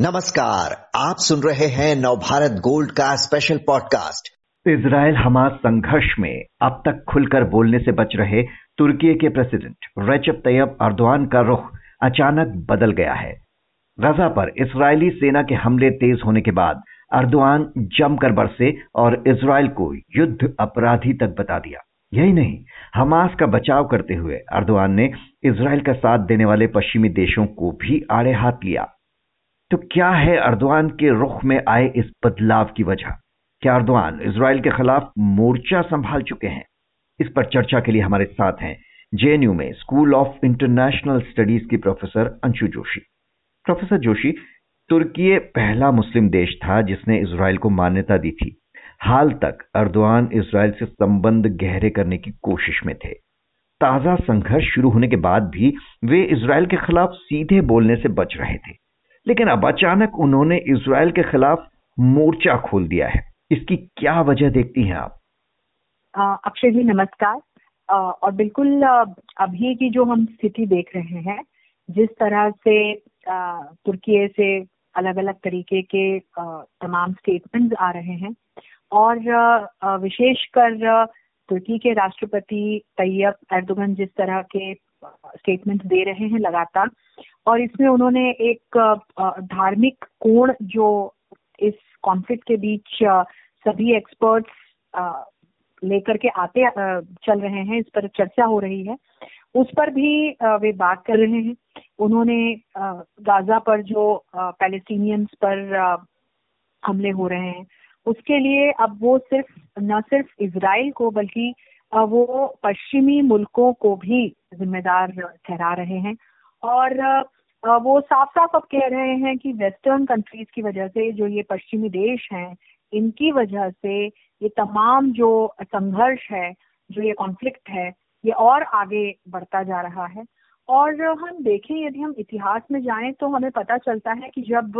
नमस्कार, आप सुन रहे हैं नवभारत गोल्ड का स्पेशल पॉडकास्ट इसराइल हमास संघर्ष में अब तक खुलकर बोलने से बच रहे तुर्की के प्रेसिडेंट रेचप तैयब अर्दवान का रुख अचानक बदल गया है। गजा पर इसराइली सेना के हमले तेज होने के बाद अर्दवान जमकर बरसे और इसराइल को युद्ध अपराधी तक बता दिया। यही नहीं, हमास का बचाव करते हुए अर्दवान ने इसराइल का साथ देने वाले पश्चिमी देशों को भी आड़े हाथ लिया। तो क्या है अर्दवान के रुख में आए इस बदलाव की वजह? क्या अर्दवान इसराइल के खिलाफ मोर्चा संभाल चुके हैं? इस पर चर्चा के लिए हमारे साथ हैं जेएनयू में स्कूल ऑफ़ इंटरनेशनल स्टडीज़ की प्रोफेसर अंशु जोशी। प्रोफेसर जोशी, तुर्की पहला मुस्लिम देश था जिसने इसराइल को मान्यता दी थी। हाल तक अर्दवान इसराइल से संबंध गहरे करने की कोशिश में थे। ताज़ा संघर्ष शुरू होने के बाद भी वे इसराइल के खिलाफ सीधे बोलने से बच रहे थे। लेकिन अब अचानक उन्होंने इसराइल के खिलाफ मोर्चा खोल दिया है। इसकी क्या वजह देखती हैं आप? अक्षय जी नमस्कार। आ, और बिल्कुल अभी की जो हम स्थिति देख रहे हैं जिस तरह से तुर्की से अलग अलग तरीके के तमाम स्टेटमेंट्स आ रहे हैं और विशेषकर तुर्की के राष्ट्रपति तैयब एर्दोगन जिस तरह के स्टेटमेंट्स दे रहे हैं लगातार। और इसमें उन्होंने एक धार्मिक कोण जो इस कॉन्फ्लिक्ट के बीच सभी एक्सपर्ट्स लेकर के आते चल रहे हैं, इस पर चर्चा हो रही है। उस पर भी वे बात कर रहे हैं। उन्होंने गाजा पर जो पैलेस्टीनियंस पर हमले हो रहे हैं, उसके लिए अब वो सिर्फ़, न सिर्फ़ इसराइल को, बल्कि वो पश्चिमी मुल्कों को भी जिम्मेदार ठहरा रहे हैं और वो साफ़ साफ़ अब कह रहे हैं कि वेस्टर्न कंट्रीज़ की वजह से जो ये पश्चिमी देश हैं, इनकी वजह से ये तमाम जो संघर्ष है, जो ये कॉन्फ्लिक्ट है, ये और आगे बढ़ता जा रहा है। और हम देखें, यदि हम इतिहास में जाएँ तो हमें पता चलता है कि जब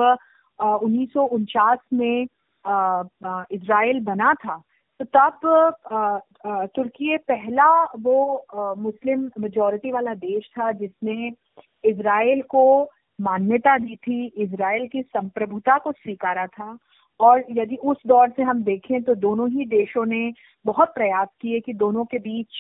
उन्नीस सौ उनचास में इसराइल बना था तो तब तुर्की पहला वो मुस्लिम मेजोरिटी वाला देश था जिसने इसराइल को मान्यता दी थी इसराइल की संप्रभुता को स्वीकारा था। और यदि उस दौर से हम देखें तो दोनों ही देशों ने बहुत प्रयास किए कि दोनों के बीच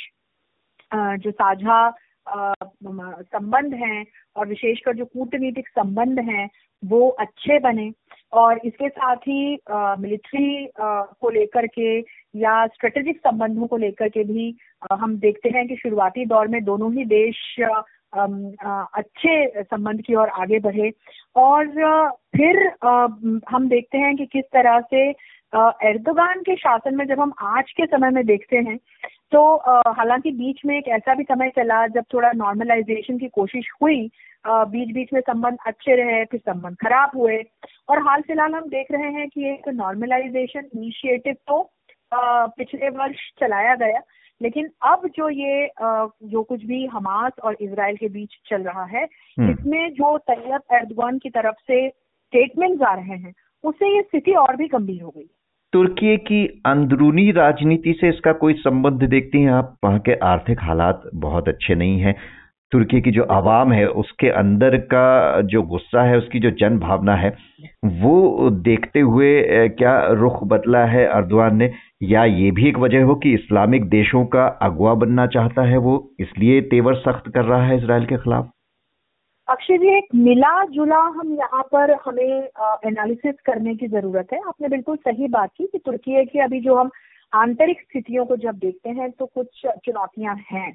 जो साझा संबंध हैं और विशेषकर जो कूटनीतिक संबंध हैं, वो अच्छे बने। और इसके साथ ही मिलिट्री को लेकर के या स्ट्रेटेजिक संबंधों को लेकर के भी आ, हम देखते हैं कि शुरुआती दौर में दोनों ही देश आ, आ, अच्छे संबंध की ओर आगे बढ़े। और फिर हम देखते हैं कि किस तरह से एर्दोगान के शासन में जब हम आज के समय में देखते हैं तो हालाँकि बीच में एक ऐसा भी समय चला जब थोड़ा नॉर्मलाइजेशन की कोशिश हुई बीच बीच में संबंध अच्छे रहे फिर संबंध खराब हुए और हाल फ़िलहाल हम देख रहे हैं कि एक नॉर्मलाइजेशन इनिशिएटिव तो पिछले वर्ष चलाया गया लेकिन अब जो ये जो कुछ भी हमास और इसराइल के बीच चल रहा है हम्म। इसमें जो तैयब एर्दवान की तरफ़ से स्टेटमेंट आ रहे हैं उससे ये स्थिति और भी गंभीर हो गई तुर्की की अंदरूनी राजनीति से इसका कोई संबंध देखती हैं आप? वहाँ के आर्थिक हालात बहुत अच्छे नहीं हैं। तुर्की की जो आवाम है, उसके अंदर का जो गुस्सा है, उसकी जो जन भावना है, वो देखते हुए क्या रुख बदला है अर्दवान ने? या ये भी एक वजह हो कि इस्लामिक देशों का अगवा बनना चाहता है वो, इसलिए तेवर सख्त कर रहा है इसराइल के खिलाफ? अक्षय जी, एक मिला जुला हम यहाँ पर हमें एनालिसिस करने की ज़रूरत है। आपने बिल्कुल सही बात की कि तुर्की की अभी जो हम आंतरिक स्थितियों को जब देखते हैं तो कुछ चुनौतियाँ हैं।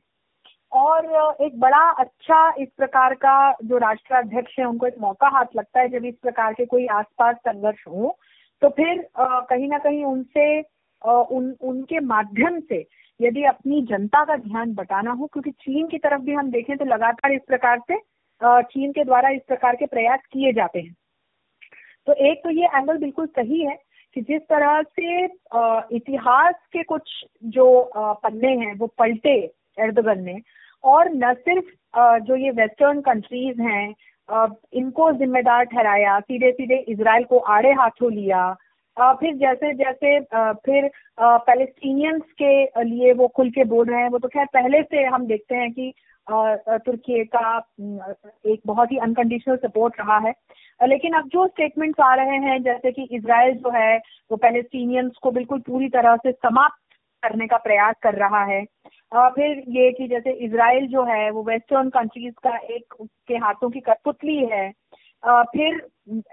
और एक बड़ा अच्छा इस प्रकार का जो राष्ट्राध्यक्ष है, उनको एक मौका हाथ लगता है जब इस प्रकार के कोई आसपास संघर्ष हो तो फिर कहीं ना कहीं उनसे उन, उनके माध्यम से यदि अपनी जनता का ध्यान बटाना हो, क्योंकि चीन की तरफ़ भी हम देखें तो लगातार इस प्रकार से चीन के द्वारा इस प्रकार के प्रयास किए जाते हैं। तो एक तो ये एंगल बिल्कुल सही है कि जिस तरह से इतिहास के कुछ जो पन्ने हैं, वो पलटे एर्दोगन ने, और न सिर्फ़ जो ये वेस्टर्न कंट्रीज़ हैं इनको जिम्मेदार ठहराया सीधे सीधे इसराइल को आड़े हाथों लिया फिर जैसे जैसे फिर पैलेस्टीनियंस के लिए वो खुल के बोल रहे हैं, वो तो खैर पहले से हम देखते हैं कि तुर्की का एक बहुत ही अनकंडीशनल सपोर्ट रहा है। लेकिन अब जो स्टेटमेंट्स आ रहे हैं, जैसे कि इसराइल जो है, वो पैलेस्टीनियंस को बिल्कुल पूरी तरह से समाप्त करने का प्रयास कर रहा है। और फिर ये कि जैसे इसराइल जो है, वो वेस्टर्न कंट्रीज़ का एक, के हाथों की कठपुतली है। फिर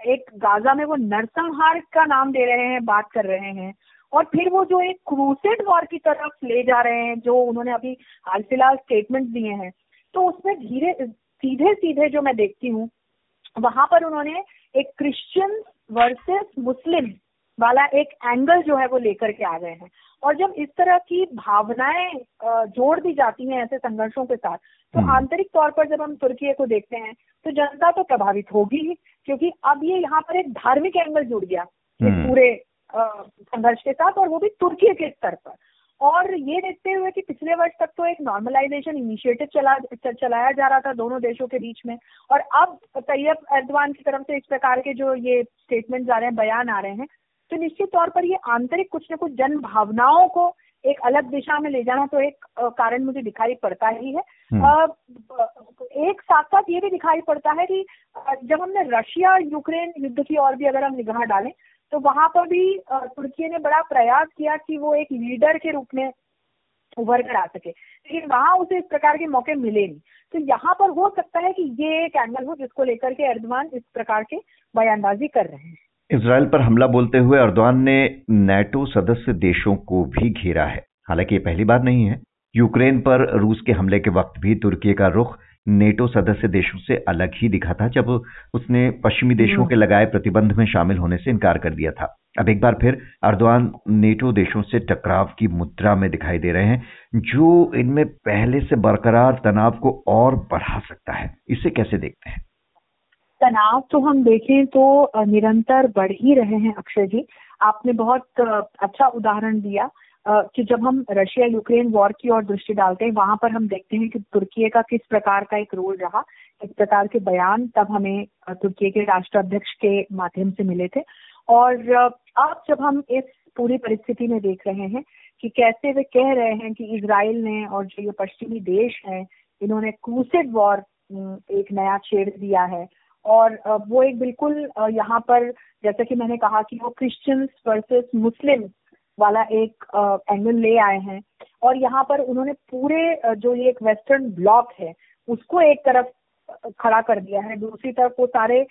एक गाजा में वो नरसंहार का नाम दे रहे हैं, बात कर रहे हैं। और फिर वो जो एक क्रूसेड वॉर की तरफ़ ले जा रहे हैं जो उन्होंने अभी हाल फ़िलहाल स्टेटमेंट दिए हैं तो उसमें धीरे सीधे सीधे जो मैं देखती हूँ वहाँ पर उन्होंने एक क्रिश्चियन वर्सेस मुस्लिम वाला एक एंगल जो है वो लेकर के आ गए हैं और जब इस तरह की भावनाएँ जोड़ दी जाती हैं ऐसे संघर्षों के साथ तो हम्म। आंतरिक तौर पर जब हम तुर्की को देखते हैं तो जनता तो प्रभावित होगी ही क्योंकि अब ये यहाँ पर एक धार्मिक एंगल जुड़ गया हम्म। पूरे संघर्ष के साथ और वो भी तुर्की के स्तर पर। और ये देखते हुए कि पिछले वर्ष तक तो एक नॉर्मलाइजेशन इनिशिएटिव चला चलाया जा रहा था दोनों देशों के बीच में। और अब तैयब एर्दवान की तरफ़ से इस प्रकार के जो ये स्टेटमेंट आ रहे हैं बयान आ रहे हैं तो निश्चित तौर पर ये आंतरिक कुछ न कुछ जन भावनाओं को एक अलग दिशा में ले जाना तो एक कारण मुझे दिखाई पड़ता ही है। हम्म। एक साथ साथ ये भी दिखाई पड़ता है कि जब हमने रशिया यूक्रेन युद्ध की और भी अगर हम निगाह डालें तो वहाँ पर भी तुर्की ने बड़ा प्रयास किया कि वो एक लीडर के रूप में उभर कर आ सके। लेकिन वहाँ उसे इस प्रकार के मौके मिले नहीं। तो यहाँ पर हो सकता है कि ये एक एंगल हो जिसको लेकर के अर्दवान इस प्रकार के बयानबाजी कर रहे हैं। इसराइल पर हमला बोलते हुए अर्दवान ने नेटो सदस्य देशों को भी घेरा है। हालाँकि ये पहली बार नहीं है। यूक्रेन पर रूस के हमले के वक्त भी तुर्की का रुख नेटो सदस्य देशों से अलग ही दिखा था जब उसने पश्चिमी देशों के लगाए प्रतिबंध में शामिल होने से इनकार कर दिया था। अब एक बार फिर अर्दवान नेटो देशों से टकराव की मुद्रा में दिखाई दे रहे हैं, जो इनमें पहले से बरकरार तनाव को और बढ़ा सकता है। इसे कैसे देखते हैं? तनाव तो हम देखें तो निरंतर बढ़ ही रहे हैं, अक्षय जी। आपने बहुत अच्छा उदाहरण दिया। कि जब हम रशिया यूक्रेन वॉर की ओर दृष्टि डालते हैं, वहाँ पर हम देखते हैं कि तुर्की का किस प्रकार का एक रोल रहा इस प्रकार के बयान तब हमें तुर्की के राष्ट्राध्यक्ष के माध्यम से मिले थे। और अब जब हम इस पूरी परिस्थिति में देख रहे हैं कि कैसे वे कह रहे हैं कि इसराइल ने और जो ये पश्चिमी देश है, इन्होंने क्रूसेड वॉर एक नया छेड़ दिया है। और वो एक बिल्कुल यहाँ पर जैसा कि मैंने कहा कि वो क्रिश्चियंस वर्सेस मुस्लिम वाला एक एंगल ले आए हैं। और यहाँ पर उन्होंने पूरे जो ये एक वेस्टर्न ब्लॉक है, उसको एक तरफ़ खड़ा कर दिया है। दूसरी तरफ़ वो सारे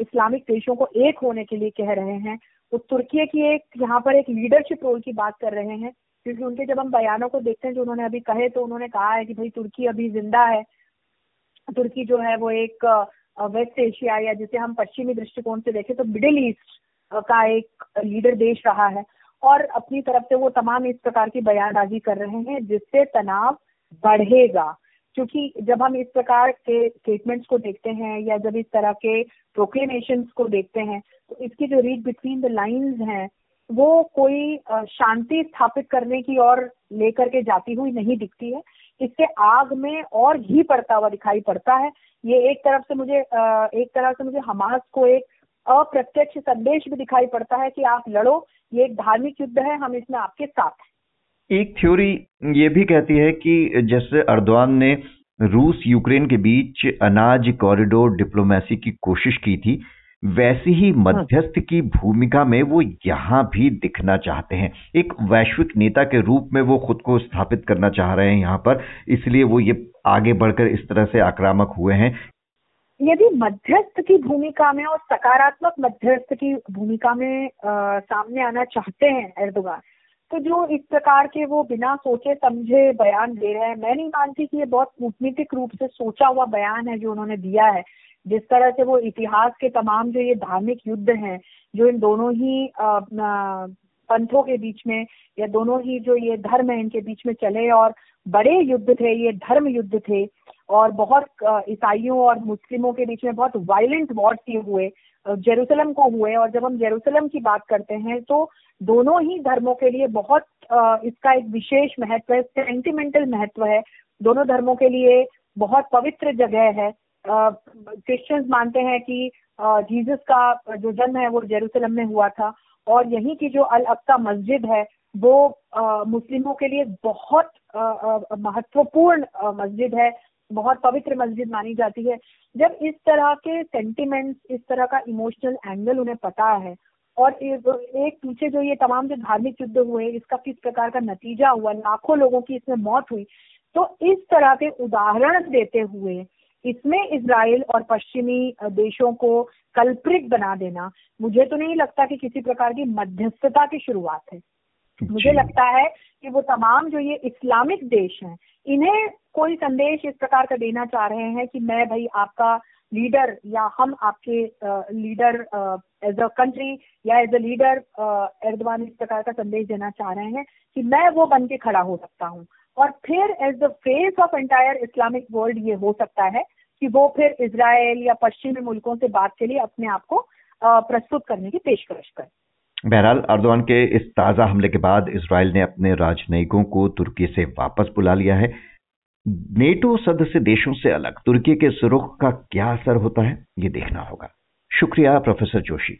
इस्लामिक देशों को एक होने के लिए कह रहे हैं। तो तुर्की की एक, यहाँ पर एक लीडरशिप रोल की बात कर रहे हैं, क्योंकि उनके जब हम बयानों को देखते हैं, जो उन्होंने अभी कहे तो उन्होंने कहा है कि भाई तुर्की अभी ज़िंदा है। तुर्की जो है वो एक वेस्ट एशिया या जिसे हम पश्चिमी दृष्टिकोण से देखें तो मिडिल ईस्ट का एक लीडर देश रहा है। और अपनी तरफ़ से वो तमाम इस प्रकार की बयानबाजी कर रहे हैं, जिससे तनाव बढ़ेगा। क्योंकि जब हम इस प्रकार के स्टेटमेंट्स को देखते हैं या जब इस तरह के प्रोक्लेमेशन को देखते हैं तो इसकी जो रीड बिटवीन द लाइंस हैं, वो कोई शांति स्थापित करने की ओर लेकर के जाती हुई नहीं दिखती है। इससे आग में और घी पड़ता हुआ दिखाई पड़ता है। ये एक तरफ़ से मुझे एक तरह से मुझे हमास को एक अप्रत्यक्ष संदेश भी दिखाई पड़ता है कि आप लड़ो ये एक धार्मिक युद्ध है हम इसमें आपके साथ हैं एक थ्योरी ये भी कहती है कि जैसे अर्दवान ने रूस यूक्रेन के बीच अनाज कॉरिडोर डिप्लोमेसी की कोशिश की थी वैसी ही हाँ। मध्यस्थ की भूमिका में वो यहाँ भी दिखना चाहते हैं एक वैश्विक नेता के रूप में वो खुद को स्थापित करना चाह रहे हैं यहाँ पर इसलिए वो ये आगे बढ़कर इस तरह से आक्रामक हुए हैं यदि मध्यस्थ की भूमिका में और सकारात्मक मध्यस्थ की भूमिका में आ, सामने आना चाहते हैं एर्दोगान तो जो इस प्रकार के वो बिना सोचे समझे बयान दे रहे हैं मैं नहीं मानती कि ये बहुत कूटनीतिक रूप से सोचा हुआ बयान है जो उन्होंने दिया है। जिस तरह से वो इतिहास के तमाम जो ये धार्मिक युद्ध हैं जो इन दोनों ही पंथों के बीच में या दोनों ही जो ये धर्म है इनके बीच में चले और बड़े युद्ध थे ये धर्म युद्ध थे और बहुत ईसाइयों और मुस्लिमों के बीच में बहुत वायलेंट वॉर्स ये हुए जेरूसलम को हुए। और जब हम जेरूसलम की बात करते हैं तो दोनों ही धर्मों के लिए बहुत इसका एक विशेष महत्व है सेंटिमेंटल महत्व है। दोनों धर्मों के लिए बहुत पवित्र जगह है। क्रिश्चियंस मानते हैं कि जीसस का जो जन्म है, वो जेरूसलम में हुआ था। और यहीं की जो अल अक्सा मस्जिद है, वो मुस्लिमों के लिए बहुत महत्वपूर्ण मस्जिद है। बहुत पवित्र मस्जिद मानी जाती है। जब इस तरह के सेंटिमेंट्स इस तरह का इमोशनल एंगल उन्हें पता है और एक पीछे जो ये तमाम जो धार्मिक युद्ध हुए, इसका किस प्रकार का नतीजा हुआ, लाखों लोगों की इसमें मौत हुई तो इस तरह के उदाहरण देते हुए इसमें इसराइल और पश्चिमी देशों को कल्प्रिट बना देना, मुझे तो नहीं लगता कि किसी प्रकार की मध्यस्थता की शुरुआत है। मुझे लगता है कि वो तमाम जो ये इस्लामिक देश हैं इन्हें कोई संदेश इस प्रकार का देना चाह रहे हैं कि मैं भाई आपका लीडर या हम आपके लीडर एज अ कंट्री या एज अ लीडर एर्दवान इस प्रकार का संदेश देना चाह रहे हैं कि मैं वो बन के खड़ा हो सकता हूँ। और फिर as the face of entire Islamic world ये हो सकता है कि वो फिर इसराइल या पश्चिमी मुल्कों से बात के लिए अपने आप को प्रस्तुत करने की पेशकश करे। बहरहाल अर्दवान के इस ताज़ा हमले के बाद इसराइल ने अपने राजनयिकों को तुर्की से वापस बुला लिया है। नेटो सदस्य देशों से अलग, तुर्की के सुरुख का क्या असर होता है, ये देखना होगा। शुक्रिया, प्रोफेसर जोशी।